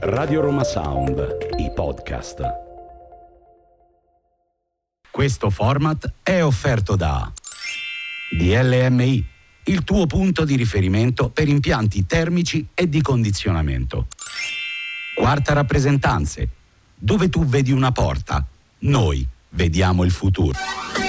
Radio Roma Sound, i podcast. Questo format è offerto da DLMI, il tuo punto di riferimento per impianti termici e di condizionamento. Quarta rappresentanze, dove tu vedi una porta, noi vediamo il futuro.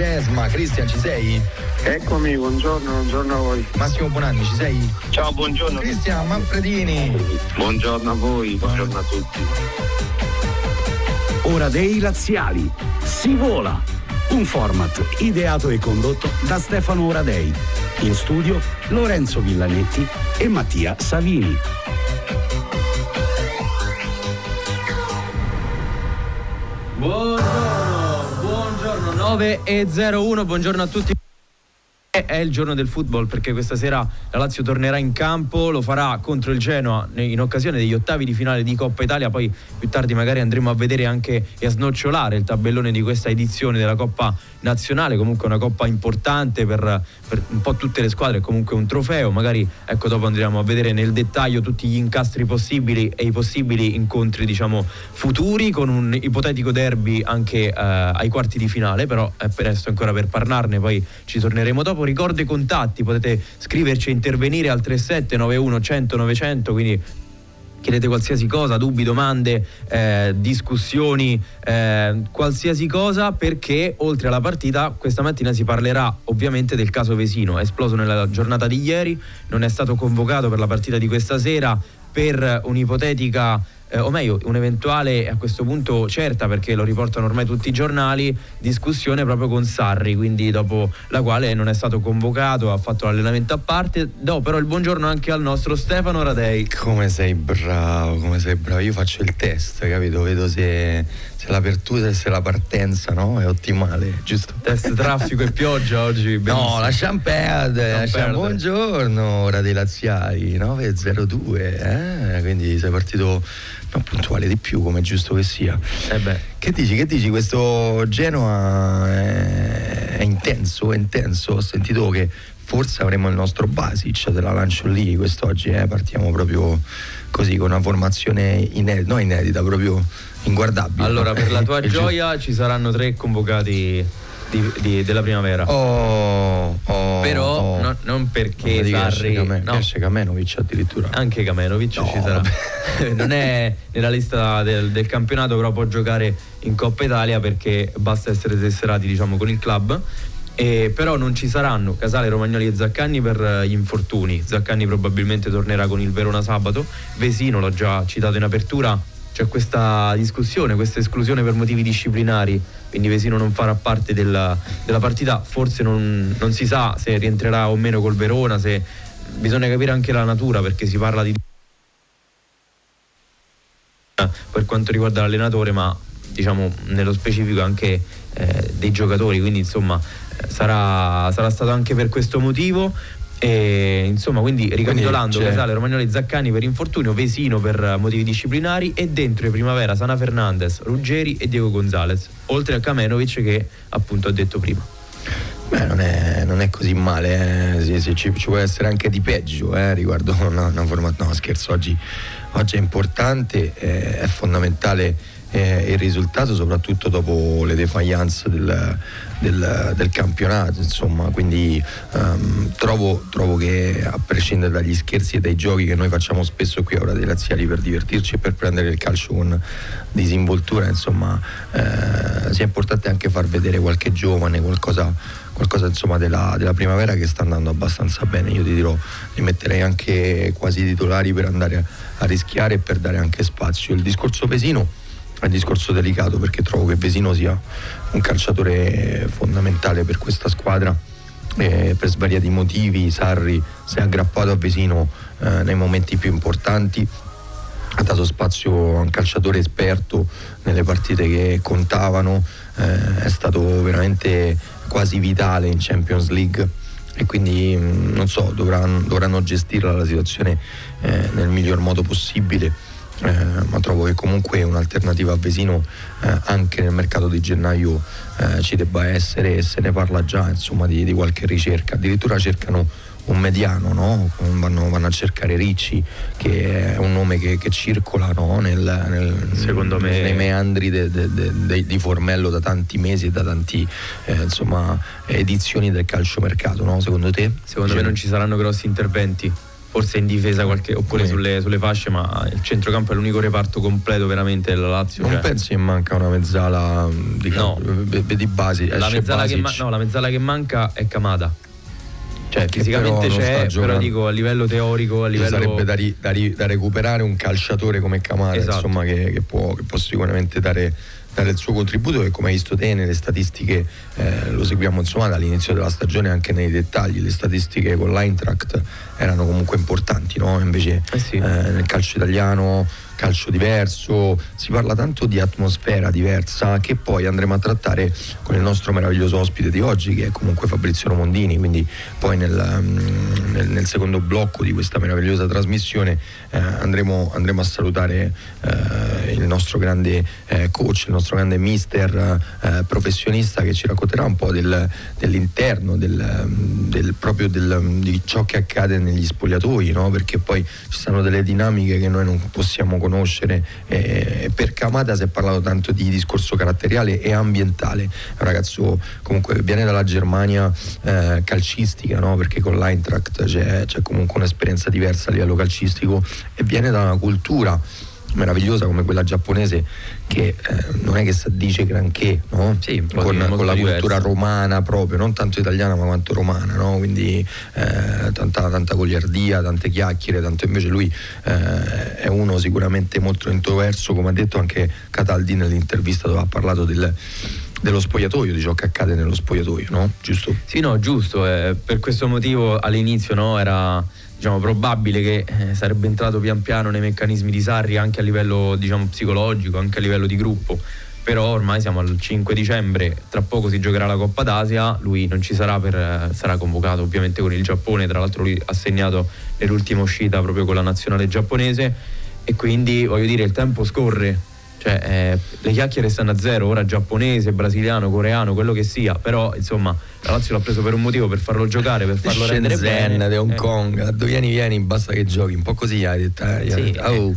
Ledesma. Cristian, ci sei? Eccomi, buongiorno, buongiorno a voi. Massimo Bonanni, ci sei? Ciao, buongiorno. Cristian Manfredini. Buongiorno a voi, buongiorno a tutti. Ora dei laziali. Si vola! Un format ideato e condotto da Stefano Oradei. In studio Lorenzo Villanetti e Mattia Savini. Buongiorno, buongiorno 9 e 01, buongiorno a tutti. È il giorno del football perché questa sera la Lazio tornerà in campo, lo farà contro il Genoa in occasione degli ottavi di finale di Coppa Italia, poi più tardi magari andremo a vedere anche e a snocciolare il tabellone di questa edizione della Coppa Nazionale, comunque una coppa importante per, per un po' tutte le squadre, comunque un trofeo, magari ecco dopo andremo a vedere nel dettaglio tutti gli incastri possibili e i possibili incontri diciamo futuri con un ipotetico derby anche eh, ai quarti di finale, però è presto ancora per parlarne, poi ci torneremo dopo. Ricordo i contatti, potete scriverci e intervenire al 3791 100 900, quindi chiedete qualsiasi cosa, dubbi, domande, eh, discussioni, eh, qualsiasi cosa, perché oltre alla partita questa mattina si parlerà ovviamente del caso Vesino, è esploso nella giornata di ieri, non è stato convocato per la partita di questa sera per un'ipotetica eh, o meglio, un'eventuale a questo punto certa, perché lo riportano ormai tutti i giornali, discussione proprio con Sarri, quindi dopo la quale non è stato convocato, ha fatto l'allenamento a parte. Do però il buongiorno anche al nostro Stefano Radei. Come sei bravo, come sei bravo. Io faccio il test, capito? Vedo se, se l'apertura e se la partenza no? è ottimale, giusto? Test traffico e pioggia oggi. No, benissimo. lasciamo perdere, Non lasciamo- perdere. buongiorno, ora dei laziali, 9.02, eh? quindi sei partito non puntuale di più, come è giusto che sia. Eh beh, Che dici, che dici? Questo Genoa è, è intenso, è intenso, ho sentito che forse avremo il nostro Basic, te la lancio lì quest'oggi, eh? partiamo proprio così con una formazione inedita, no inedita, proprio inguardabile. allora per la tua gioia ci saranno tre convocati di- di- della primavera. Oh, oh, Però oh. no- non perché Non Sarri... Kame- no. addirittura. Anche Kamenovic No, ci sarà. non è nella lista del, del campionato, però può giocare in Coppa Italia perché basta essere tesserati diciamo, con il club. E però non ci saranno Casale, Romagnoli e Zaccagni per eh, gli infortuni. Zaccagni probabilmente tornerà con il Verona sabato. Vesino l'ho già citato in apertura. C'è questa discussione, questa esclusione per motivi disciplinari. Quindi Vesino non farà parte della, della partita. Forse non, non si sa se rientrerà o meno col Verona. Se, bisogna capire anche la natura perché si parla di per quanto riguarda l'allenatore, ma diciamo nello specifico anche eh, dei giocatori, quindi insomma sarà, sarà stato anche per questo motivo. E, insomma, quindi ricapitolando, c'è- Casale, Romagnoli, Zaccani per infortunio, Vesino per motivi disciplinari e dentro in primavera Sana Fernandez, Ruggeri e Diego Gonzalez, oltre a Kamenovic che appunto ho detto prima. Beh, non è, non è così male, eh. Sì, sì, ci, ci può essere anche di peggio eh, riguardo una, una formazione. No, scherzo, oggi, oggi è importante, eh, è fondamentale eh, il risultato, soprattutto dopo le defiance del, del- del campionato. Insomma, quindi ehm, trovo, trovo che a prescindere dagli scherzi e dai giochi che noi facciamo spesso qui a Ora dei Laziali per divertirci e per prendere il calcio con disinvoltura, insomma, eh, sia importante anche far vedere qualche giovane, qualcosa qualcosa insomma della, della primavera che sta andando abbastanza bene. Io ti dirò, li metterei anche quasi titolari per andare a, a rischiare e per dare anche spazio. Il discorso Vesino è un discorso delicato perché trovo che Vesino sia un calciatore fondamentale per questa squadra eh, per svariati motivi Sarri si è aggrappato a Vesino eh, nei momenti più importanti ha dato spazio a un calciatore esperto nelle partite che contavano, eh, è stato veramente quasi vitale in Champions League e quindi mh, non so, dovranno, dovranno gestirla la situazione eh, nel miglior modo possibile. Eh, ma trovo che comunque un'alternativa a Vesino eh, anche nel mercato di gennaio eh, ci debba essere e se ne parla già insomma di, di qualche ricerca addirittura cercano un mediano, no? vanno, vanno, a cercare Ricci, che è un nome che, che circola no? nel, nel, me... nei meandri de, de, de, di Formello da tanti mesi e da tante eh, edizioni del calciomercato. No? Secondo te? Secondo me non ci saranno grossi interventi forse in difesa qualche, oppure sulle, sulle, fasce, ma il centrocampo è l'unico reparto completo veramente della Lazio. Non cioè. pensi che manca una mezzala di, no. di base? La mezzala, ma- no, la mezzala, che manca è Camada. Cioè, fisicamente però c'è, però dico a livello teorico, a livello... sarebbe da, ri, da, ri, da, recuperare un calciatore come Camada, esatto. insomma, che, che, può, che può sicuramente dare dare il suo contributo che come hai visto te nelle statistiche eh, lo seguiamo insomma dall'inizio della stagione anche nei dettagli le statistiche con l'Eintracht erano comunque importanti no? invece eh sì. eh, nel calcio italiano calcio diverso, si parla tanto di atmosfera diversa che poi andremo a trattare con il nostro meraviglioso ospite di oggi che è comunque Fabrizio Romondini, quindi poi nel, mm, nel, nel secondo blocco di questa meravigliosa trasmissione eh, andremo, andremo, a salutare eh, il nostro grande eh, coach, il nostro grande mister eh, professionista che ci racconterà un po' del, dell'interno, del, del, proprio di ciò che accade negli spogliatoi, no? perché poi ci sono delle dinamiche che noi non possiamo conoscere conoscere. Eh, per Kamada si è parlato tanto di discorso caratteriale e ambientale. Un ragazzo comunque viene dalla Germania eh, calcistica, no? perché con l'Eintracht c'è, c'è comunque un'esperienza diversa a livello calcistico e viene da una cultura meravigliosa come quella giapponese che eh, non è che si dice granché no? sì, con, con, la cultura romana proprio non tanto italiana ma quanto romana no? quindi eh, tanta, tanta goliardia tante chiacchiere tanto invece lui eh, è uno sicuramente molto introverso come ha detto anche Cataldi nell'intervista dove ha parlato del dello spogliatoio, di ciò che accade nello spogliatoio, no? Giusto? Sì, no, giusto. Eh, per questo motivo all'inizio no, era diciamo, probabile che eh, sarebbe entrato pian piano nei meccanismi di Sarri anche a livello diciamo, psicologico, anche a livello di gruppo. Però ormai siamo al 5 dicembre, tra poco si giocherà la Coppa d'Asia, lui non ci sarà, per, eh, sarà convocato ovviamente con il Giappone, tra l'altro lui ha segnato nell'ultima uscita proprio con la nazionale giapponese e quindi voglio dire il tempo scorre, cioè, eh, le chiacchiere stanno a zero, ora giapponese, brasiliano, coreano, quello che sia, però insomma la Lazio l'ha preso per un motivo, per farlo giocare, per farlo Shenzhen, rendere bene. di Hong eh. Kong, dove vieni vieni, basta che giochi, un po' così hai detto. Eh, sì, oh.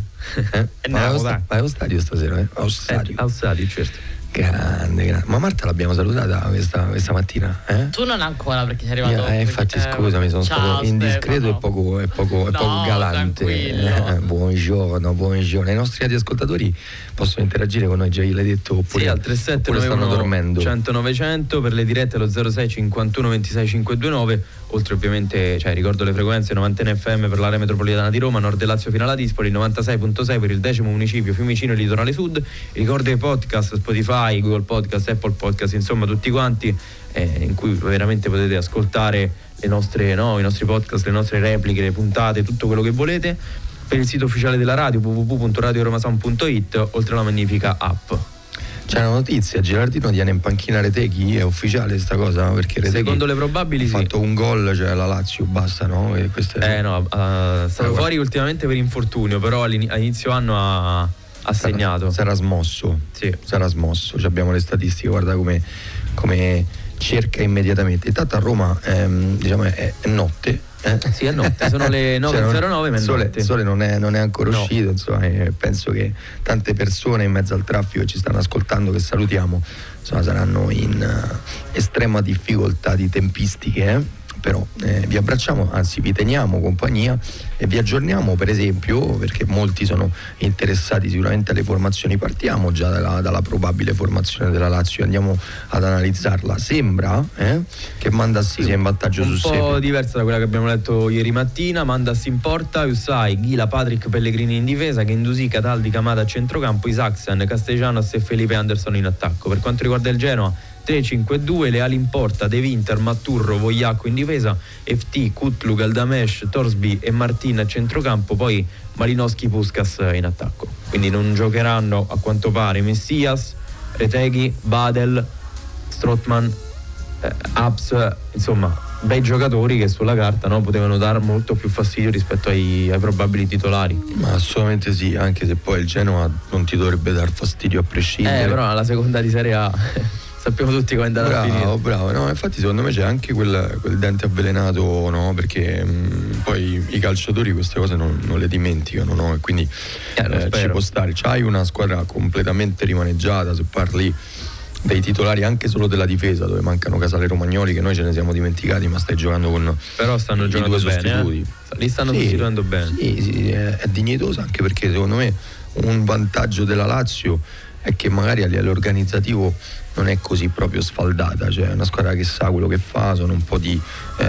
eh. Vai, allo stadio stasera, eh? Allo stadio. Eh, allo stadio, certo. Grande, grande. Ma Marta l'abbiamo salutata questa, questa mattina? Eh? Tu non ancora perché sei arrivato. Eh, infatti, perché, scusami, sono ciao, stato indiscreto e poco, e poco, no, poco galante. Eh, buongiorno, buongiorno. I nostri radioascoltatori possono interagire con noi, già l'hai detto, oppure, sì, al 37 oppure stanno dormendo. 100 900 per le dirette allo 06 51 26 529 oltre ovviamente, cioè, ricordo le frequenze 90 FM per l'area metropolitana di Roma, Nord Lazio fino alla Dispoli, 96.6 per il decimo municipio Fiumicino e Litorale Sud, ricordo i podcast Spotify, Google Podcast, Apple Podcast, insomma tutti quanti eh, in cui veramente potete ascoltare nostre, no, i nostri podcast, le nostre repliche, le puntate, tutto quello che volete per il sito ufficiale della radio www.radioromasound.it oltre alla magnifica app. C'è una notizia, Girardino tiene in panchina Reteghi, è ufficiale sta cosa? Perché Reteghi Secondo le probabili ha sì. fatto un gol, cioè la Lazio, basta, no? È... Eh no, uh, stato fuori ultimamente per infortunio, però all'inizio anno ha, ha segnato. Sarà smosso, sì. sarà smosso, cioè abbiamo le statistiche, guarda come, come cerca immediatamente. Intanto a Roma ehm, diciamo, è, è notte, eh? Sì, è notte, sono le 9.09 cioè, il sole, sole non, è, non è ancora no. uscito, insomma, penso che tante persone in mezzo al traffico ci stanno ascoltando, che salutiamo, insomma, saranno in uh, estrema difficoltà di tempistiche. Eh? Però eh, vi abbracciamo, anzi vi teniamo compagnia e vi aggiorniamo per esempio, perché molti sono interessati sicuramente alle formazioni, partiamo già dalla, dalla probabile formazione della Lazio andiamo ad analizzarla. Sembra eh, che Mandassi sia in vantaggio su sé. Un po' diversa da quella che abbiamo letto ieri mattina, Mandassi in porta, Usai, Ghila, Patrick, Pellegrini in difesa, Gendusi, Cataldi, Camada a centrocampo, Isaacsen, Castellanos e Felipe Anderson in attacco. Per quanto riguarda il Genoa 3-5-2, le ali in porta, De Winter, Matturro, Vogliacco in difesa, FT, Kutlu, Galdamesh, Torsby e Martin a centrocampo, poi Malinowski, Puskas in attacco. Quindi non giocheranno a quanto pare Messias, Reteghi, Badel, Strottman, eh, Abs, insomma bei giocatori che sulla carta no, potevano dar molto più fastidio rispetto ai, ai, probabili titolari. Ma assolutamente sì, anche se poi il Genoa non ti dovrebbe dar fastidio a prescindere. Eh, però alla seconda di Serie A sappiamo tutti come è andata bravo, a finire. Bravo, no, infatti secondo me c'è anche quel, quel dente avvelenato, no? Perché mh, poi i calciatori queste cose non, non le dimenticano, no? E quindi eh, eh, ci può stare. C'hai una squadra completamente rimaneggiata, se parli dei titolari anche solo della difesa dove mancano Casale Romagnoli che noi ce ne siamo dimenticati ma stai giocando con però stanno giocando due bene sostituti eh? li stanno sì, sostituendo bene sì, sì è, è dignitosa anche perché secondo me un vantaggio della Lazio è che magari a livello organizzativo non è così proprio sfaldata, cioè è una squadra che sa quello che fa, sono un po' di eh,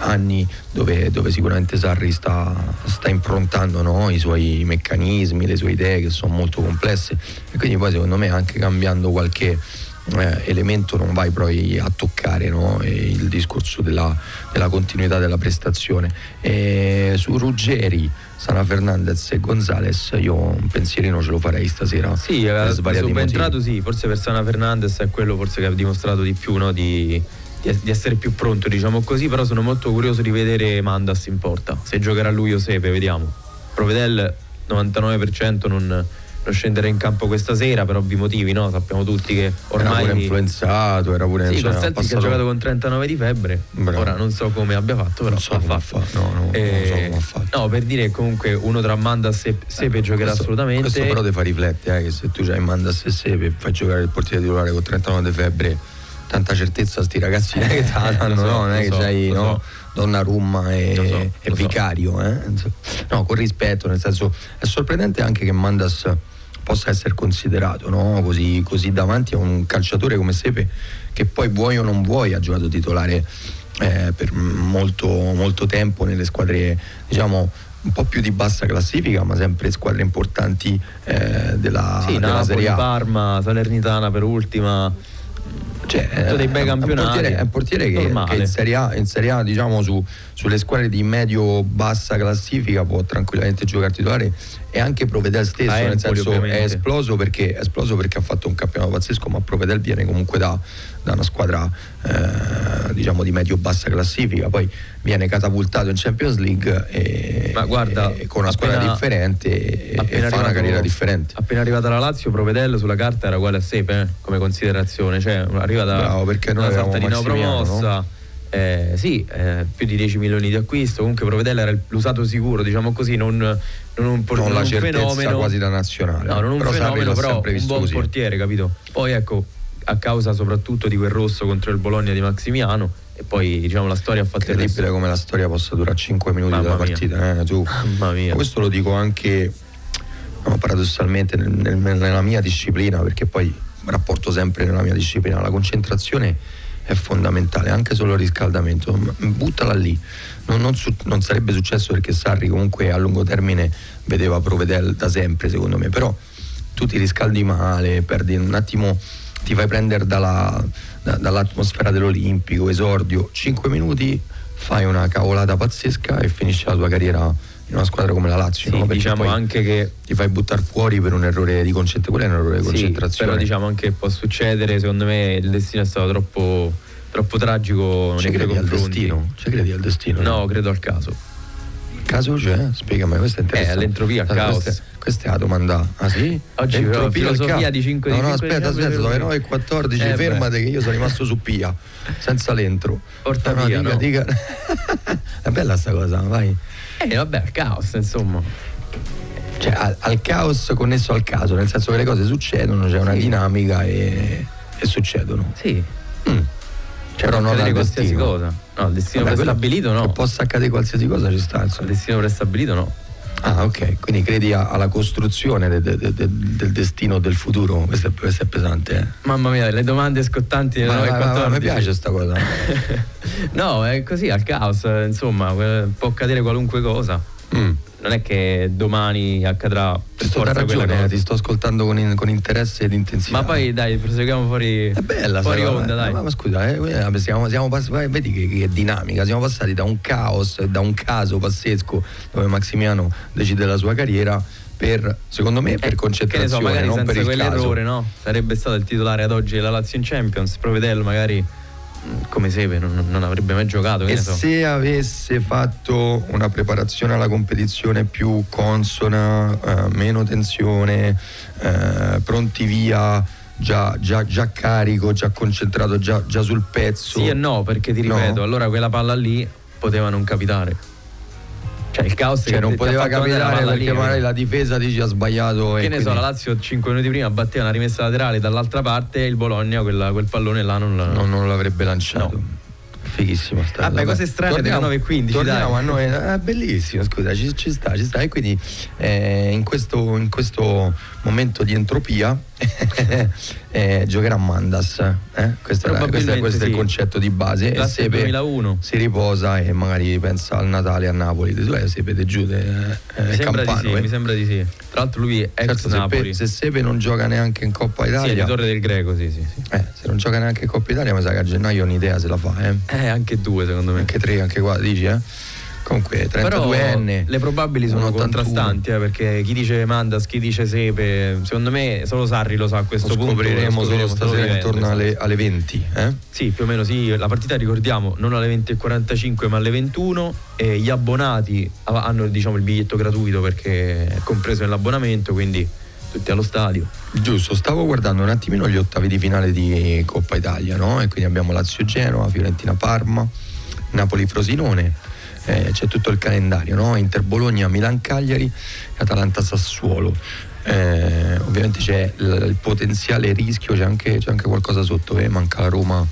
anni dove, dove, sicuramente Sarri sta, sta improntando no? i suoi meccanismi, le sue idee che sono molto complesse e quindi poi secondo me anche cambiando qualche eh, elemento non vai poi a toccare no? il discorso della, della, continuità della prestazione. E su Ruggeri, Sana Fernandez e Gonzales io un pensierino ce lo farei stasera. Sì, è subentrato sì, forse per Sana Fernandez è quello forse che ha dimostrato di più no? di, di, essere più pronto, diciamo così, però sono molto curioso di vedere Mandas in porta. Se giocherà lui o Sepe, vediamo. Provedel 99% non non scendere in campo questa sera per ovvi motivi, no? Sappiamo tutti che ormai. Era pure influenzato, era pure. Sì, cioè, passato... che ha giocato con 39 di febbre. Bravo. Ora non so come abbia fatto, però. Non so come ha fatto. No, no, eh, non so fatto. no, per dire che comunque uno tra Mandas e Sepe eh, giocherà questo, assolutamente. Questo però ti fa riflettere, eh, che se tu hai Mandas e Sepe fai giocare il portiere titolare con 39 di febbre, tanta certezza sti ragazzi eh, che ti hanno, so, no? Non è che so, c'hai, no? Donnarumma e, so, e Vicario, eh? No, con rispetto, nel senso è sorprendente anche che Mandas possa essere considerato no? così, così, davanti a un calciatore come Sepe che poi vuoi o non vuoi ha giocato titolare eh, per molto, molto tempo nelle squadre diciamo un po' più di bassa classifica, ma sempre squadre importanti eh, della, sì, della Napoli, Serie A. Parma, Salernitana per ultima cioè, dei bei campionati. È un portiere, che, che, in Serie A, in serie a diciamo, su, sulle squadre di medio-bassa classifica può tranquillamente giocare titolare e anche Provedel stesso, Empoli, nel senso ovviamente. è esploso, perché, è esploso perché ha fatto un campionato pazzesco, ma Provedel viene comunque da, da una squadra eh, diciamo di medio-bassa classifica, poi viene catapultato in Champions League e, ma guarda, e con una squadra appena, differente e, e fa una carriera differente. Appena arrivata la Lazio, Provedel sulla carta era uguale a Sepe eh, come considerazione, cioè arriva da Bravo, perché una sorta di neopromossa. No? Eh, sì, eh, più di 10 milioni di acquisto. Comunque Provedella era l'usato sicuro, diciamo così, non, non un, non non la un fenomeno quasi da nazionale. No, non un però fenomeno, però un buon così. portiere, capito? Poi ecco, a causa soprattutto di quel rosso contro il Bologna di Maximiano e poi diciamo la storia ha fatto il Incredibile resto. come la storia possa durare 5 minuti Mamma dalla partita, eh, tu. Mamma mia. Ma questo lo dico anche no, paradossalmente nel- nel- nella mia disciplina, perché poi rapporto sempre nella mia disciplina, la concentrazione è fondamentale, anche solo il riscaldamento, buttala lì. Non, non su- non sarebbe successo perché Sarri comunque a lungo termine vedeva Provedel da sempre, secondo me, però tu ti riscaldi male, perdi un attimo, ti fai prendere dalla- da- dall'atmosfera dell'Olimpico, esordio, 5 minuti, fai una cavolata pazzesca e finisci la tua carriera in una squadra come la Lazio. Sì, no? Diciamo poi anche che ti fai buttare fuori per un errore di concentrazione, quello è un errore di concentrazione. però diciamo anche che può succedere, secondo me il destino è stato troppo, troppo tragico nei credi al destino? Ci credi al destino? No, credo al caso. Caso c'è? Spiegami, questo è interessante. Eh, l'entropia, il Ah, caos. Questa, questa è la domanda. Ah sì? Oggi però il filosofia di 5 No, no, aspetta, aspetta, per- sono le 9.14, Eh, beh. fermate che io sono rimasto su Pia, senza l'entro. Porta no, no, via, dica, no. dica. è bella sta cosa, vai. Eh vabbè, caos, insomma. Cioè, al, al caos connesso al caso, nel senso che le cose succedono, c'è una Sì. dinamica e, e succedono. Sì. Mm. Cioè, Però non accadere al qualsiasi cosa. No, il destino Vabbè, prestabilito no. Che possa accadere qualsiasi cosa ci sta. Il destino prestabilito no. Ah, ok, quindi credi alla costruzione de- de- de- de- del destino del futuro? Questo è, questo è pesante, eh? Mamma mia, le domande scottanti delle Ma- ma- ma- 9.14. mi piace sta cosa. no, è così al caos, insomma, eh, può accadere qualunque cosa. Mm. Non è che domani accadrà Ti per sto, forza da quella ragione, cosa. ti sto ascoltando con, in- con interesse ed intensità. Ma poi dai, proseguiamo fuori, È bella, fuori sai, onda, ma- dai. Ma, ma scusa, eh, eh, siamo, siamo pass- vedi che, che dinamica, siamo passati da un caos, da un caso pazzesco dove Maximiano decide la sua carriera per, secondo me, per Eh, che ne concentrazione, so, magari non senza per il caso. quell'errore, no? Sarebbe stato il titolare ad oggi della Lazio in Champions. Provedello magari come Sepe non, non avrebbe mai giocato. E so. se avesse fatto una preparazione alla competizione più consona, eh, meno tensione, eh, pronti via, già, già- già carico, già concentrato, già, già sul pezzo. Sì e no, perché ti No. ripeto, allora quella palla lì poteva non capitare. Cioè il caos Cioè, che non poteva capitare perché magari la difesa dici ha sbagliato. Che ne so, quindi la Lazio 5 minuti prima batteva una rimessa laterale dall'altra parte e il Bologna quella- quel pallone là non, la- non, l'avrebbe lanciato. No. Fighissima sta Vabbè, cose strane delle 9.15, Torniamo dai. a noi, è bellissimo, scusa, ci, ci sta, ci sta. E quindi eh, in, questo, in questo momento di entropia eh, giocherà Mandas. eh? Questo, è, questo, è, questo è il sì. concetto di base. E Classe Sepe 2001. si riposa e magari pensa al Natale a Napoli. Tu hai Sepe de giù, de- eh, Mi sembra Campano. sì, eh. mi sembra di sì. Tra l'altro lui è ex Certo, se, Napoli. Pe- se Sepe non gioca neanche in Coppa sì, è Italia, Torre del Greco, sì, sì, sì. eh, se non gioca neanche in Coppa Italia, mi sa che a gennaio un'idea se la fa, eh. Eh, anche due secondo me. Anche tre, anche qua, dici, eh? Comunque, Però 32enne. le probabili sono 1,81. contrastanti, eh, perché chi dice Mandas, chi dice Sepe, secondo me solo Sarri lo sa a questo Lo punto. scopriremo lo solo scopriremo stasera vivendo, intorno alle, alle 20. Eh? Sì, più o meno sì. La partita ricordiamo non alle 20.45 ma alle 21 e gli abbonati hanno diciamo, il biglietto gratuito perché è compreso nell'abbonamento, quindi tutti allo stadio. Giusto, stavo guardando un attimino gli ottavi di finale di Coppa Italia, no? E quindi abbiamo Lazio-Genova, Fiorentina-Parma, Napoli-Frosinone. Eh, c'è tutto il calendario, no? Inter-Bologna, Milan-Cagliari, Atalanta-Sassuolo. Eh, ovviamente c'è il, il potenziale rischio, c'è anche, c'è anche qualcosa sotto, eh? manca la Roma.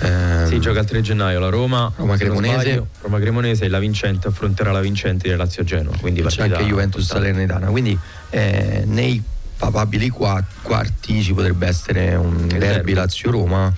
ehm, Si gioca il 3 gennaio la Roma, Roma Cremonese. Roma Cremonese e la vincente affronterà la vincente del Lazio Genoa. Quindi c'è anche Juventus. Salernitana quindi eh, nei papabili qua- quarti ci potrebbe essere un derby, derby. Lazio-Roma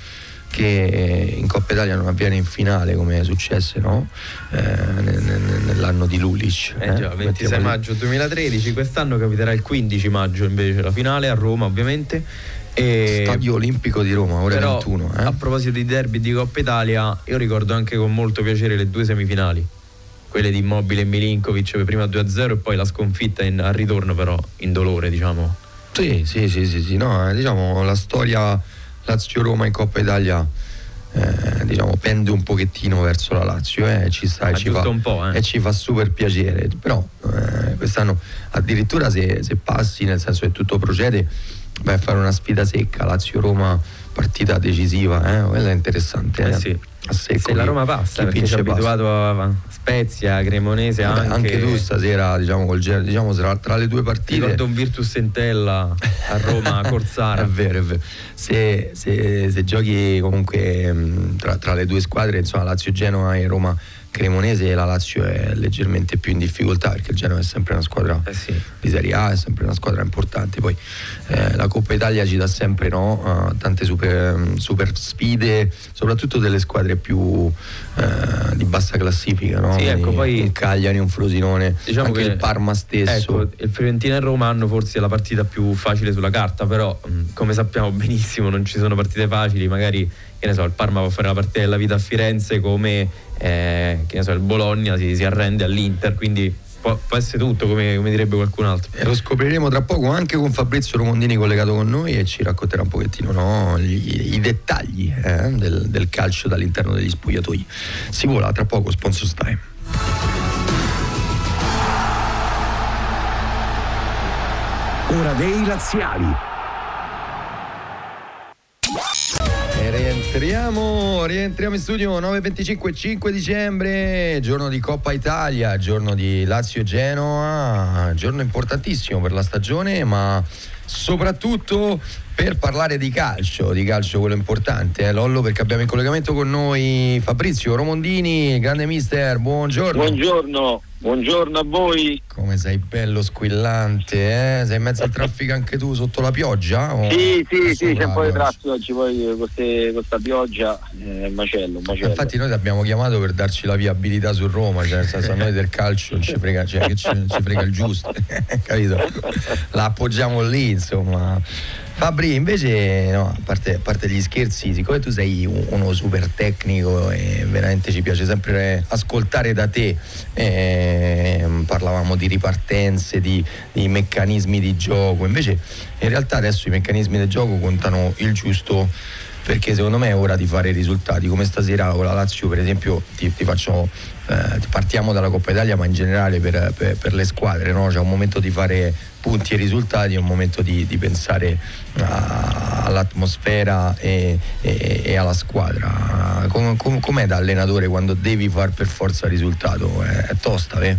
che eh, in Coppa Italia non avviene in finale come è successo no? Eh, nel- nel- nell'anno di Lulic Eh già, 26 maggio 2013, quest'anno capiterà il 15 maggio invece la finale a Roma ovviamente. E Stadio Olimpico di Roma ore Però 21 eh? a proposito di derby di Coppa Italia, io ricordo anche con molto piacere le due semifinali. Quelle di Immobile e Milinkovic prima 2-0 e poi la sconfitta in- al ritorno però in dolore, diciamo. sì sì sì sì, sì, no, eh, diciamo la storia Lazio-Roma in Coppa Italia eh, diciamo pende un pochettino verso la Lazio eh, ci sta ci fa un po', eh. e ci fa super piacere. Però eh, quest'anno addirittura se, se passi, nel senso che tutto procede, vai a fare una sfida secca, Lazio-Roma, partita decisiva, eh? quella è interessante. Eh. sì. A secco Se la Roma passa, chi perché ci abituato a Spezia, Cremonese Vabbè, anche. anche tu stasera, diciamo, col, diciamo tra, tra le due Ti partite. ricordo un Virtus Entella a Roma, Corsara. È vero, è vero. Se, se- se giochi comunque tra, tra le due squadre, insomma, Lazio Genova e Roma Cremonese, la Lazio è leggermente più in difficoltà perché il Genova è sempre una squadra Eh sì. di Serie A, è sempre una squadra importante. Poi eh, la Coppa Italia ci dà sempre no, eh, tante super, super sfide, soprattutto delle squadre più eh, di bassa classifica, no? Sì, ecco, poi- un Cagliari, un Frosinone, Diciamo anche che- il Parma stesso. Ecco, il Fiorentina e Roma hanno forse la partita più facile sulla carta, però mh, come sappiamo benissimo non ci sono partite facili, magari che ne so, il Parma può fare la partita della vita a Firenze come eh, che ne so, il Bologna si, si arrende all'Inter, quindi può, può essere tutto come, come direbbe qualcun altro. E lo scopriremo tra poco anche con Fabrizio Romondini collegato con noi e ci racconterà un pochettino no, gli- i dettagli eh, del, del calcio dall'interno degli spogliatoi. Si vola tra poco, sponsor time. Ora dei laziali. Rientriamo, rientriamo in studio 9.25, 5 dicembre, giorno di Coppa Italia, giorno di Lazio-Genoa, giorno importantissimo per la stagione, ma soprattutto per parlare di calcio, di calcio quello importante, eh, Lollo, perché abbiamo in collegamento con noi Fabrizio Romondini, grande mister, buongiorno. Buongiorno, buongiorno a voi. Come sei bello squillante, eh? Sei in mezzo al traffico anche tu sotto la pioggia? o- Sì, sì, sì, c'è un po' di traffico oggi, poi queste- questa pioggia è un macello, un macello. Infatti noi ti abbiamo chiamato per darci la viabilità su Roma, cioè nel senso a noi del calcio non ci frega, cioè, ci, ci frega il giusto, capito? La appoggiamo lì, insomma. Fabri, invece, no, a parte, a parte gli scherzi, siccome tu sei un- uno super tecnico e veramente ci piace sempre ascoltare da te, ehm, parlavamo di ripartenze, di, di meccanismi di gioco, invece in realtà adesso i meccanismi del gioco contano il giusto perché secondo me è ora di fare i risultati come stasera con la Lazio per esempio ti, ti faccio eh, partiamo dalla Coppa Italia ma in generale per, per- per le squadre no? c'è un momento di fare punti e risultati è un momento di, di pensare a- all'atmosfera e, e- e alla squadra Com- com- com'è da allenatore quando devi far per forza risultato è, è tosta eh?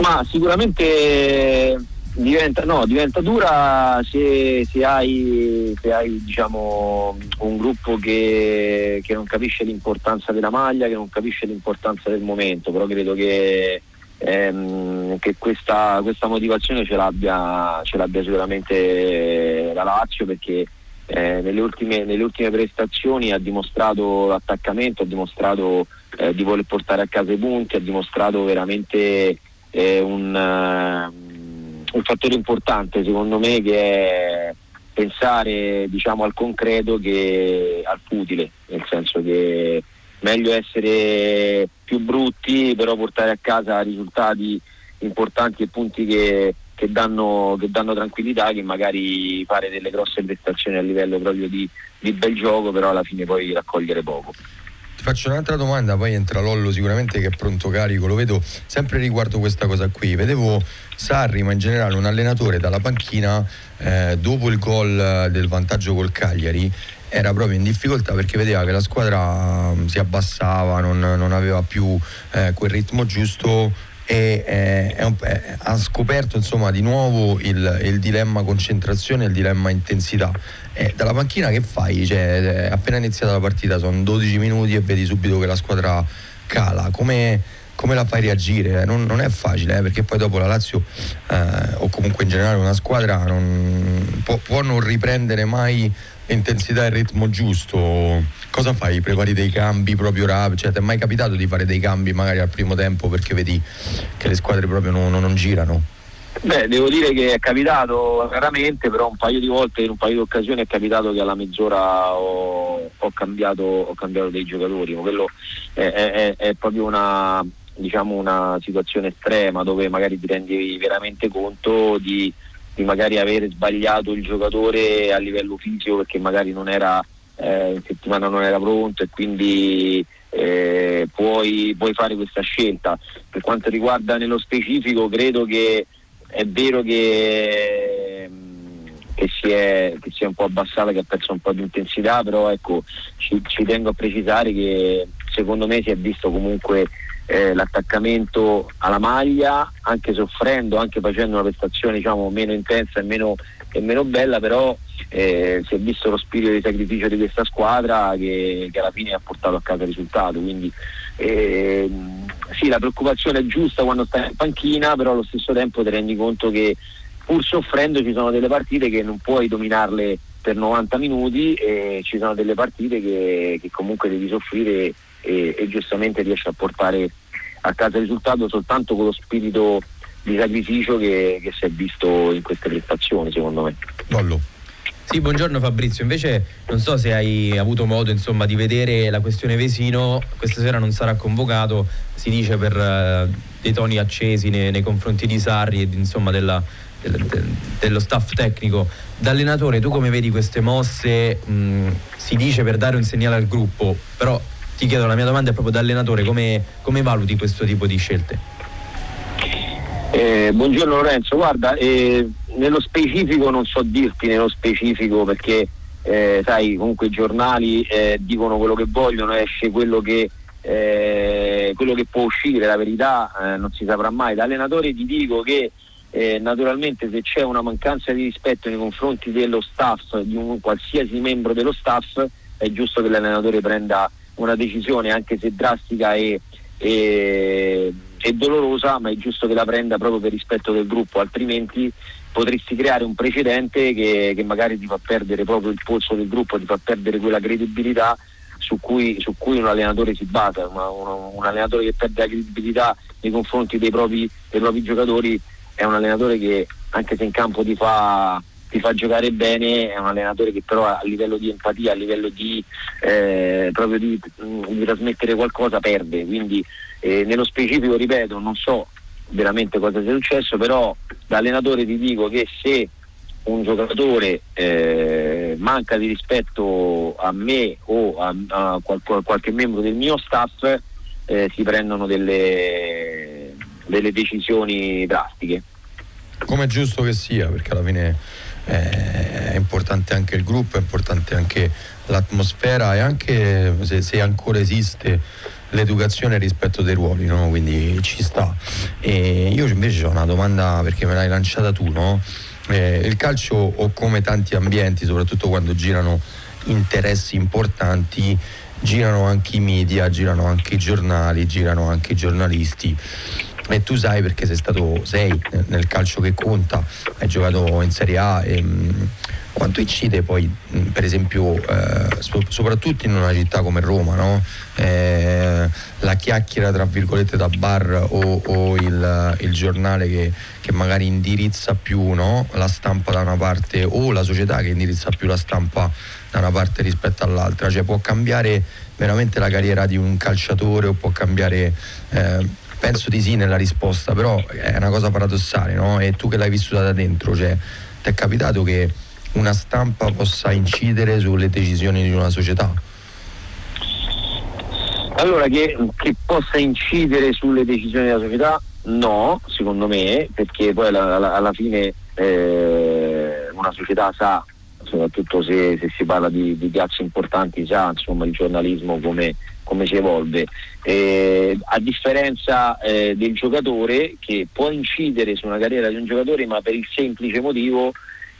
Ma sicuramente diventa, no, diventa dura se, se hai, se hai, diciamo, un gruppo che, che non capisce l'importanza della maglia, che non capisce l'importanza del momento, però credo che, ehm, che questa, questa motivazione ce l'abbia, ce l'abbia sicuramente la Lazio perché eh, nelle, ultime, nelle ultime prestazioni ha dimostrato l'attaccamento, ha dimostrato eh, di voler portare a casa i punti, ha dimostrato veramente eh, un, un fattore importante secondo me che è pensare diciamo, al concreto che al futile, nel senso che meglio essere più brutti però portare a casa risultati importanti e punti che, che danno, che danno tranquillità che magari fare delle grosse prestazioni a livello proprio di, di bel gioco però alla fine poi raccogliere poco. Ti faccio un'altra domanda, poi entra Lollo sicuramente che è pronto carico, lo vedo sempre riguardo questa cosa qui. Vedevo Sarri, ma in generale un allenatore dalla panchina eh, dopo il gol del vantaggio col Cagliari era proprio in difficoltà perché vedeva che la squadra mm, si abbassava, non, non aveva più eh, quel ritmo giusto e eh, un- eh, ha scoperto insomma di nuovo il, il dilemma concentrazione e il dilemma intensità. Eh, dalla panchina che fai? Cioè, è appena iniziata la partita, sono 12 minuti e vedi subito che la squadra cala. Come, come la fai reagire? Eh, Non, non è facile, eh, perché poi dopo la Lazio, eh, o comunque in generale una squadra, non- può, può non riprendere mai l'intensità e il ritmo giusto. Cosa fai? Prepari dei cambi proprio rapidi? Cioè, ti è mai capitato di fare dei cambi magari al primo tempo perché vedi che le squadre proprio non- non girano? Beh, devo dire che è capitato raramente, però un paio di volte, in un paio di occasioni è capitato che alla mezz'ora ho, ho cambiato, ho cambiato dei giocatori, quello è, è- è proprio una, diciamo una situazione estrema dove magari ti rendi veramente conto di, di magari aver sbagliato il giocatore a livello fisico perché magari non era, eh, in settimana non era pronto e quindi eh, puoi, puoi fare questa scelta. Per quanto riguarda nello specifico credo che è vero che, mm, che, si è, che si è un po' abbassata, che ha perso un po' di intensità, però ecco, ci, ci tengo a precisare che secondo me si è visto comunque eh, l'attaccamento alla maglia, anche soffrendo, anche facendo una prestazione diciamo, meno intensa e meno, e meno bella, però eh, si è visto lo spirito di sacrificio di questa squadra che, che alla fine ha portato a casa il risultato. Quindi ehm, sì, la preoccupazione è giusta quando stai in panchina, però allo stesso tempo ti rendi conto che pur soffrendo ci sono delle partite che non puoi dominarle per 90 minuti e ci sono delle partite che, che comunque devi soffrire e, e giustamente riesci a portare a casa il risultato soltanto con lo spirito di sacrificio che, che si è visto in queste prestazioni secondo me. Lollo. Sì, buongiorno Fabrizio. Invece non so se hai avuto modo insomma, di vedere la questione Vesino, questa sera non sarà convocato, si dice per eh, dei toni accesi nei, nei confronti di Sarri e insomma, della- del- del- dello staff tecnico. Da allenatore tu come vedi queste mosse? Mh, si dice per dare un segnale al gruppo, però ti chiedo, la mia domanda è proprio da allenatore, come, come valuti questo tipo di scelte? Eh, buongiorno Lorenzo, guarda, eh, nello specifico non so dirti nello specifico perché eh, sai comunque i giornali eh, dicono quello che vogliono, esce quello che, eh, quello che può uscire, la verità eh, non si saprà mai. Da allenatore ti dico che naturalmente se c'è una mancanza di rispetto nei confronti dello staff, di un qualsiasi membro dello staff, è giusto che l'allenatore prenda una decisione anche se drastica e, e, e dolorosa, ma è giusto che la prenda proprio per rispetto del gruppo, altrimenti potresti creare un precedente che, che, magari ti fa perdere proprio il polso del gruppo, ti fa perdere quella credibilità su cui, su cui un allenatore si basa, una, un, un, allenatore che perde la credibilità nei confronti dei propri, dei propri, giocatori è un allenatore che anche se in campo ti fa, ti fa giocare bene, è un allenatore che però a livello di empatia, a livello di, eh, proprio di, di trasmettere qualcosa perde, quindi eh, nello specifico ripeto non so veramente cosa sia successo, però da allenatore ti dico che se un giocatore eh, manca di rispetto a me o a, a, qual- qualche membro del mio staff, eh, si prendono delle, delle decisioni drastiche. Come è giusto che sia, perché alla fine eh, è importante anche il gruppo, è importante anche l'atmosfera e anche se, se ancora esiste l'educazione rispetto dei ruoli, no? quindi ci sta. E io invece ho una domanda perché me l'hai lanciata tu, no? eh, il calcio o come tanti ambienti, soprattutto quando girano interessi importanti, girano anche i media, girano anche i giornali, girano anche i giornalisti e tu sai perché sei stato sei nel calcio che conta, hai giocato in Serie A e, mh, quanto incide poi per esempio eh, soprattutto in una città come Roma no? eh, la chiacchiera tra virgolette da bar o, o il, il, giornale che, che, magari indirizza più no? la stampa da una parte o la società che indirizza più la stampa da una parte rispetto all'altra cioè può cambiare veramente la carriera di un calciatore o può cambiare eh, penso di sì nella risposta però è una cosa paradossale no? e tu che l'hai vissuta da dentro cioè ti è capitato che una stampa possa incidere sulle decisioni di una società? Allora, che, che possa incidere sulle decisioni della società, no, secondo me, perché poi alla, alla, alla fine eh, una società sa, soprattutto se, se si parla di, di, piazze importanti, sa insomma, il giornalismo come, come si evolve. Eh, a differenza eh, del giocatore che può incidere su una carriera di un giocatore, ma per il semplice motivo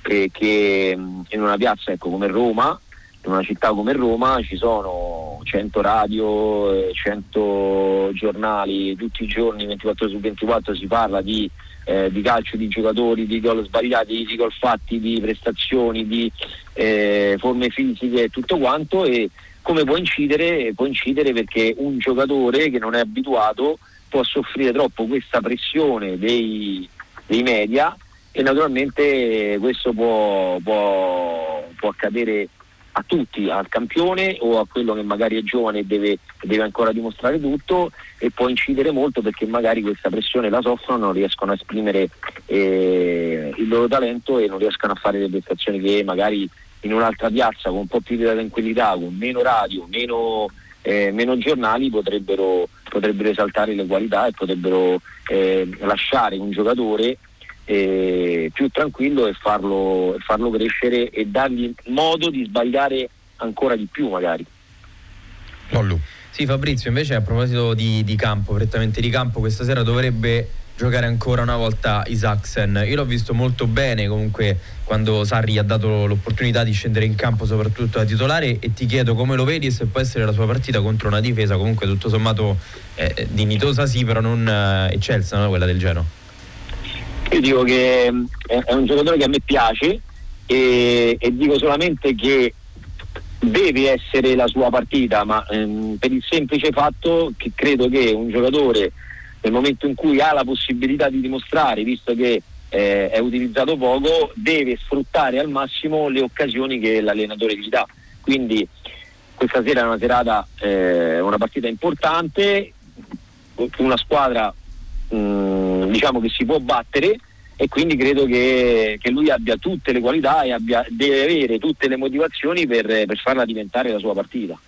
che, che in una piazza ecco, come Roma, in una città come Roma ci sono 100 radio, 100 giornali, tutti i giorni 24 su 24 si parla di, eh, di calcio, di giocatori, di gol sbagliati, di gol fatti, di prestazioni, di eh, forme fisiche e tutto quanto e come può incidere? Può incidere perché un giocatore che non è abituato può soffrire troppo questa pressione dei, dei media e naturalmente questo può, può, può, accadere a tutti, al campione o a quello che magari è giovane e deve, deve, ancora dimostrare tutto e può incidere molto perché magari questa pressione la soffrono, non riescono a esprimere eh, il loro talento e non riescono a fare le prestazioni che magari in un'altra piazza con un po' più di tranquillità, con meno radio, meno, eh, meno giornali potrebbero, potrebbero, esaltare le qualità e potrebbero eh, lasciare un giocatore eh, più tranquillo e farlo, farlo crescere e dargli modo di sbagliare ancora di più magari. Lollu. Sì Fabrizio, invece a proposito di, di campo, prettamente di campo, questa sera dovrebbe giocare ancora una volta Isaacsen. Io l'ho visto molto bene comunque quando Sarri ha dato l'opportunità di scendere in campo soprattutto da titolare e ti chiedo come lo vedi e se può essere la sua partita contro una difesa comunque tutto sommato eh, dignitosa sì però non eh, eccelsa no? quella del Genoa. Io dico che mm, è un giocatore che a me piace e, e dico solamente che deve essere la sua partita, ma ehm, per il semplice fatto che credo che un giocatore nel momento in cui ha la possibilità di dimostrare, visto che eh, è utilizzato poco, deve sfruttare al massimo le occasioni che l'allenatore gli dà. Quindi questa sera è una serata, eh, una partita importante, una squadra mh, mm, diciamo che si può battere e quindi credo che, che lui abbia tutte le qualità e abbia, deve avere tutte le motivazioni per, per farla diventare la sua partita.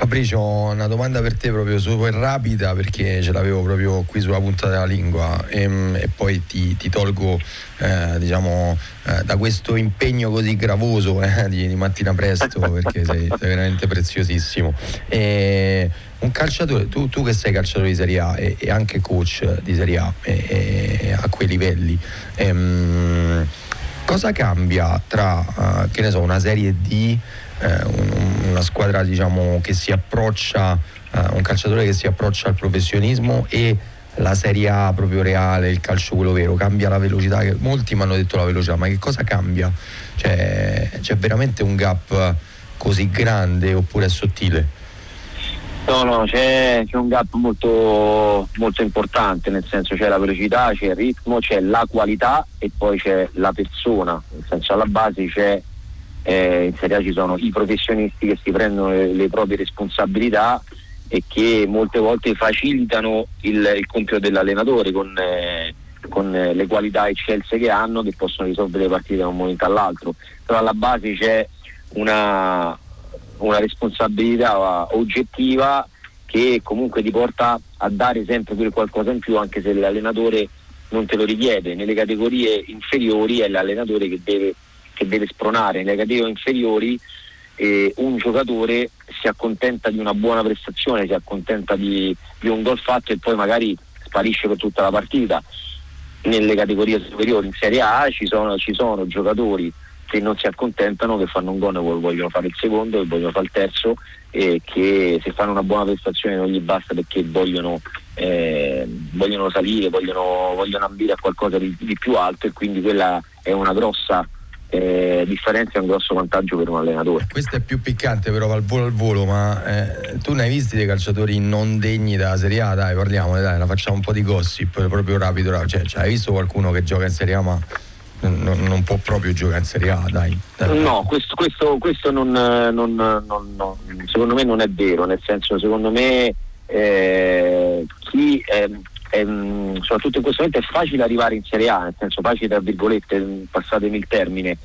Fabrizio, una domanda per te proprio super rapida perché ce l'avevo proprio qui sulla punta della lingua e, ehm, e poi ti, ti tolgo eh, diciamo, eh, da questo impegno così gravoso eh, di, di, mattina presto perché sei, sei veramente preziosissimo. E, un calciatore, tu, tu, che sei calciatore di Serie A e, e anche coach di Serie A a quei livelli, ehm, cosa cambia tra uh, che ne so, una serie di eh, una squadra diciamo, che si approccia, eh, un calciatore che si approccia al professionismo e la Serie A proprio reale, il calcio quello vero, cambia la velocità, che molti mi hanno detto la velocità, ma che cosa cambia? Cioè, c'è veramente un gap così grande oppure è sottile? No, no, c'è, c'è un gap molto, molto, importante, nel senso c'è la velocità, c'è il ritmo, c'è la qualità e poi c'è la persona, nel senso alla base c'è eh, in Serie A ci sono i professionisti che si prendono le, le proprie responsabilità e che molte volte facilitano il, il compito dell'allenatore con, eh, con eh, le qualità eccelse che hanno che possono risolvere le partite da un momento all'altro. Però alla base c'è una, una responsabilità oggettiva che comunque ti porta a dare sempre quel qualcosa in più anche se l'allenatore non te lo richiede. Nelle categorie inferiori è l'allenatore che deve che deve spronare nelle categorie inferiori eh, un giocatore si accontenta di una buona prestazione, si accontenta di, di un gol fatto e poi magari sparisce per tutta la partita. Nelle categorie superiori in Serie A ci sono, ci sono giocatori che non si accontentano, che fanno un gol e vogliono fare il secondo, che vogliono fare il terzo e che se fanno una buona prestazione non gli basta perché vogliono, eh, vogliono salire, vogliono, vogliono ambire a qualcosa di, di più alto e quindi quella è una grossa eh, differenza è un grosso vantaggio per un allenatore. Questo è più piccante però al volo al volo, ma eh, tu ne hai visti dei calciatori non degni della Serie A? Dai, parliamo, dai, la facciamo un po' di gossip, proprio rapido, rapido. Cioè, cioè, hai visto qualcuno che gioca in Serie A ma non, non può proprio giocare in Serie A, dai. dai. No, questo, questo, questo non, non, non, secondo me non è vero, nel senso secondo me eh, chi... Eh, ehm, soprattutto in questo momento è facile arrivare in Serie A, nel senso facile tra virgolette, passatemi il termine,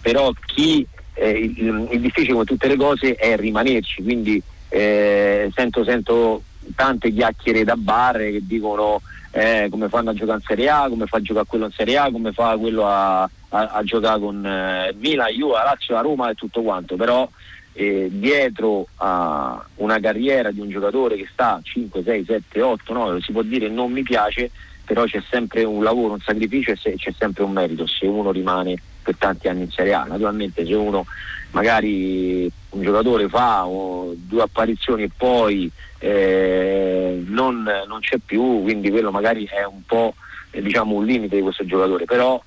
però chi eh, il, il, difficile come tutte le cose è rimanerci, quindi eh, sento, sento, tante chiacchiere da bar che dicono eh, come fanno a giocare in Serie A, come fa a giocare quello in Serie A, come fa quello a, a, a giocare con eh, Milan, Juve, Lazio, la Roma e tutto quanto, però eh, dietro a una carriera di un giocatore che sta 5, 6, 7, 8, 9, si può dire non mi piace, però c'è sempre un lavoro, un sacrificio e c'è sempre un merito se uno rimane per tanti anni in Serie A. Naturalmente se uno magari un giocatore fa oh, due apparizioni e poi eh, non, non, c'è più, quindi quello magari è un po' eh, diciamo un limite di questo giocatore, però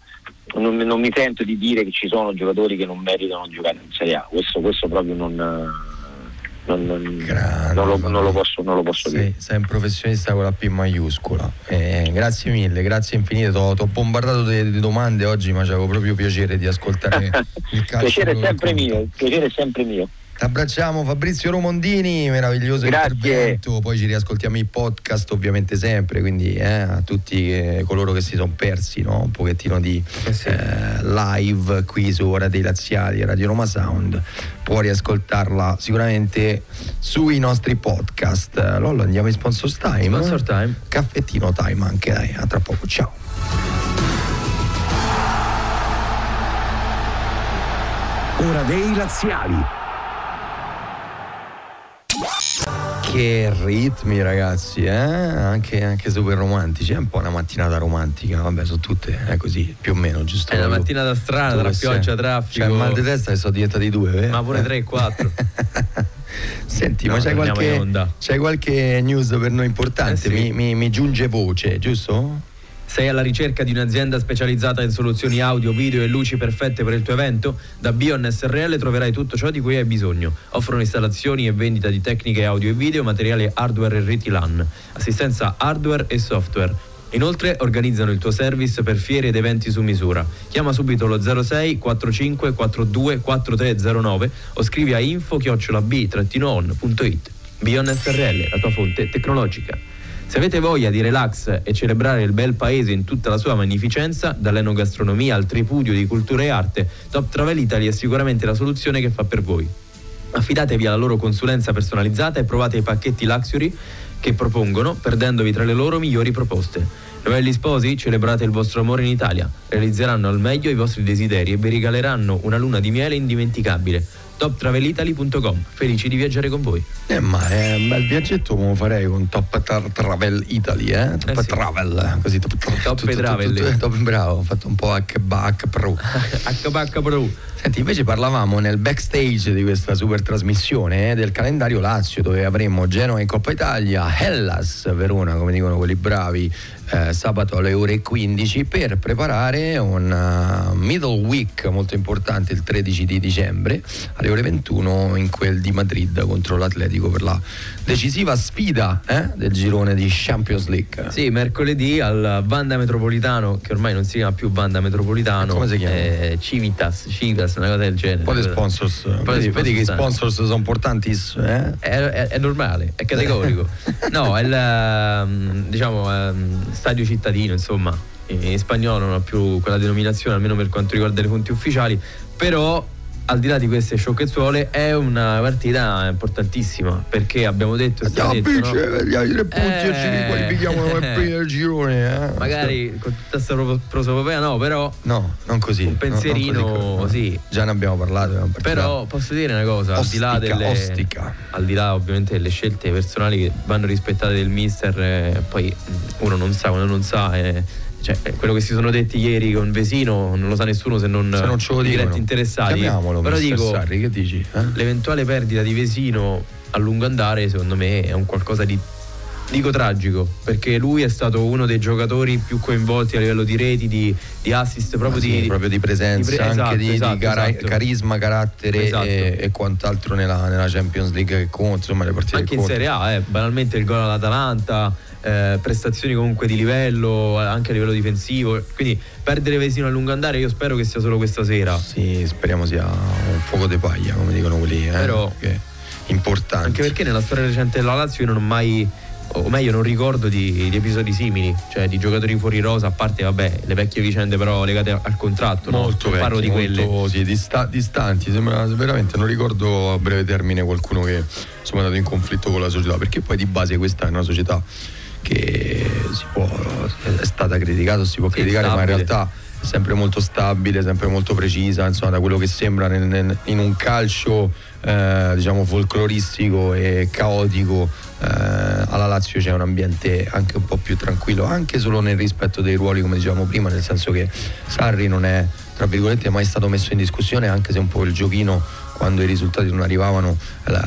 non, non, mi sento di dire che ci sono giocatori che non meritano di giocare in Serie A, questo, questo proprio non, non, non, lo, non, lo, posso, lo posso sì, dire. Sei un professionista con la P maiuscola. Eh, grazie mille, grazie infinite. Ti ho bombardato di domande oggi, ma avevo proprio piacere di ascoltare il calcio. piacere sempre mio, piacere sempre mio. Abbracciamo Fabrizio Romondini, meraviglioso Grazie. intervento, poi ci riascoltiamo i podcast ovviamente sempre, quindi eh, a tutti eh, coloro che si sono persi no? un pochettino di eh sì. Eh, live qui su Radio Laziali e Radio Roma Sound, può riascoltarla sicuramente sui nostri podcast. Lollo andiamo in sponsor time. Sponsor time. Caffettino time anche, dai, a tra poco, ciao. Ora dei Laziali Che ritmi ragazzi, eh? anche, anche, super romantici, è un po' una mattinata romantica, vabbè sono tutte è così più o meno, giusto? È una mattinata strana tra pioggia, e traffico. Cioè mal di testa che sono diventati due, vero? Ma pure tre e quattro. Senti, no, ma c'è qualche, c'è qualche, news per noi importante? Eh sì. mi, mi, mi giunge voce, giusto? Sei alla ricerca di un'azienda specializzata in soluzioni audio, video e luci perfette per il tuo evento? Da Bion SRL troverai tutto ciò di cui hai bisogno. Offrono installazioni e vendita di tecniche audio e video, materiale hardware e reti LAN, assistenza hardware e software. Inoltre organizzano il tuo service per fiere ed eventi su misura. Chiama subito lo 06 45 42 4309 o scrivi a info-b-on.it. Bion SRL, la tua fonte tecnologica. Se avete voglia di relax e celebrare il bel paese in tutta la sua magnificenza, dall'enogastronomia al tripudio di cultura e arte, Top Travel Italy è sicuramente la soluzione che fa per voi. Affidatevi alla loro consulenza personalizzata e provate i pacchetti Luxury che propongono, perdendovi tra le loro migliori proposte. Novelli sposi, celebrate il vostro amore in Italia, realizzeranno al meglio i vostri desideri e vi regaleranno una luna di miele indimenticabile toptravelitaly.com. Felici di viaggiare con voi. Eh, ma è un bel viaggetto come farei con Top Tra- Travel Italy, eh? Top Eh sì. Travel, così top, Top tutto- Travel. tutto- top- bravo, ho fatto un po' H Pro. HBH Pro. Senti, invece parlavamo nel backstage di questa super trasmissione eh, del calendario Lazio dove avremo Genoa in Coppa Italia, Hellas Verona, come dicono quelli bravi, eh, sabato alle ore 15 per preparare un uh, middle week molto importante il 13 di dicembre alle ore 21 in quel di Madrid contro l'Atletico per la decisiva sfida eh, del girone di Champions League. Sì, mercoledì al Banda Metropolitano, che ormai non si chiama più Banda Metropolitano, Come si chiama? eh, Civitas, Civitas, una cosa del genere. Un po' di sponsors, Un po' di vedi, vedi che i sponsors sono importanti. Eh? È, è- è normale, è categorico. no, è il ehm, diciamo ehm, stadio cittadino, insomma, in, spagnolo non ha più quella denominazione, almeno per quanto riguarda le fonti ufficiali, però al di là di queste sciocchezzuole è una partita importantissima perché abbiamo detto Andiamo a no? vincere, vediamo i tre punti e ci Eh. riqualifichiamo come primi del girone. Eh? magari con tutta questa pro- prosopopea no, però No, non così. Un no, pensierino, così, sì. Già ne abbiamo parlato. Però posso dire una cosa, al di là ostica, delle ostica. al di là ovviamente delle scelte personali che vanno rispettate del mister, eh, poi uno non sa quando non sa, eh, cioè, eh, quello che si sono detti ieri con Vesino non lo sa nessuno se non, Se non ce lo dicono. diretti interessati. Chiamiamolo, Però dico, Sarri, che dici? eh? l'eventuale perdita di Vesino a lungo andare secondo me è un qualcosa di dico tragico perché lui è stato uno dei giocatori più coinvolti a livello di reti di, di assist proprio Ah, sì, di, proprio di presenza, di pre- anche esatto, di, di esatto, cara- esatto. carisma, carattere Esatto. e, e quant'altro nella, nella Champions League che conta, insomma le partite anche che in. Serie A, eh, banalmente il gol all'Atalanta, eh, prestazioni comunque di livello, anche a livello difensivo. Quindi perdere Vesino a lungo andare io spero che sia solo questa sera. Sì, speriamo sia un fuoco di paglia, come dicono quelli, eh? Però- è importante. Anche perché nella storia recente della Lazio io non ho mai, o meglio non ricordo di, di episodi simili, cioè di giocatori fuori rosa, a parte vabbè le vecchie vicende però legate al contratto. no? molto Non parlo di vecchi, quelle. molto, sì, dista- distanti sembra veramente non ricordo a breve termine qualcuno che insomma è andato in conflitto con la società perché poi di base questa è una società che si può, è stata criticata si può Sì, criticare ma in stabile. realtà è sempre molto stabile sempre molto precisa insomma da quello che sembra nel- nel- in un calcio eh, diciamo folcloristico e caotico eh, alla Lazio c'è un ambiente anche un po' più tranquillo anche solo nel rispetto dei ruoli come dicevamo prima nel senso che Sarri non è tra virgolette mai stato messo in discussione anche se un po' il giochino quando i risultati non arrivavano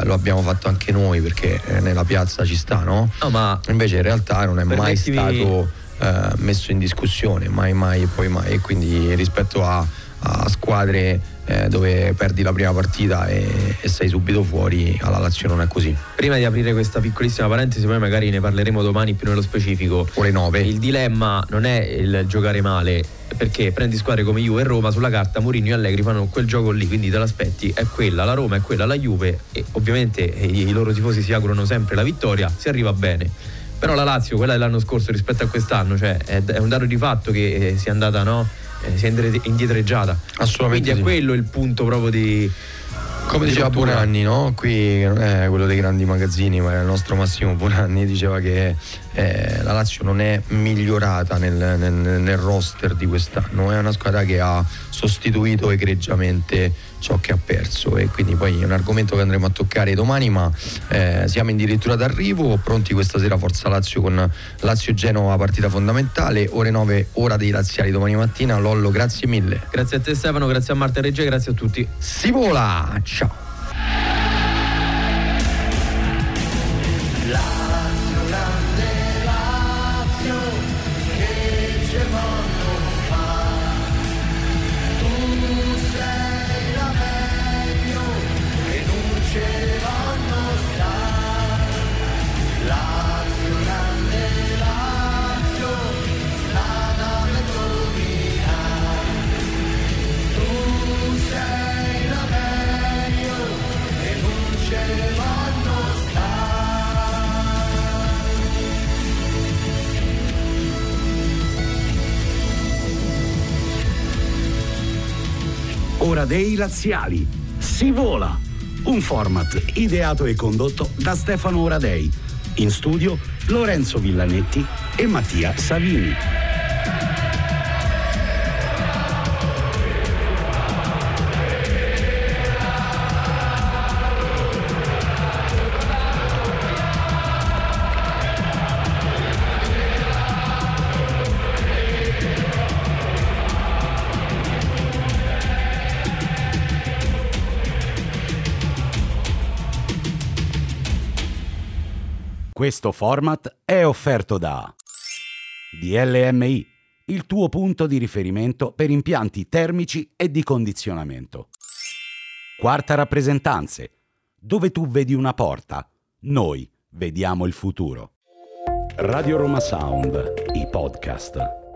lo abbiamo fatto anche noi perché eh, nella piazza ci sta no? No, ma invece in realtà non è mai stato eh, messo in discussione mai mai e poi mai e quindi rispetto a, a squadre eh, dove perdi la prima partita e, e sei subito fuori alla Lazio non è così prima di aprire questa piccolissima parentesi, poi magari ne parleremo domani più nello specifico. ore 9 Il dilemma non è il giocare male, perché prendi squadre come Juve e Roma, sulla carta Mourinho e Allegri fanno quel gioco lì, quindi te l'aspetti, è quella, la Roma è quella, la Juve e ovviamente eh, i, loro tifosi si augurano sempre la vittoria, si arriva bene. Però la Lazio, quella dell'anno scorso rispetto a quest'anno, cioè è, un dato di fatto che eh, sia andata, no? Eh, si è indietreggiata. Assolutamente Quindi è sì. quello il punto proprio di... Come di diceva rottura. Bonanni, no? qui non è quello dei grandi magazzini, ma è il nostro Massimo Bonanni, diceva che eh, la Lazio non è migliorata nel, nel- nel roster di quest'anno, è una squadra che ha sostituito egregiamente ciò che ha perso e quindi poi è un argomento che andremo a toccare domani, ma eh, siamo addirittura d'arrivo, pronti questa sera Forza Lazio con Lazio Genova, partita fondamentale, ore 9, ora dei laziali domani mattina, Lollo grazie mille. Grazie a te Stefano, grazie a Marta Regge, grazie a tutti. Si vola, ciao! Ora dei laziali. Si vola. Un format ideato e condotto da Stefano Oradei. In studio Lorenzo Villanetti e Mattia Savini. Questo format è offerto da DLMI, il tuo punto di riferimento per impianti termici e di condizionamento. Quarta rappresentanze, dove tu vedi una porta, noi vediamo il futuro. Radio Roma Sound, i podcast.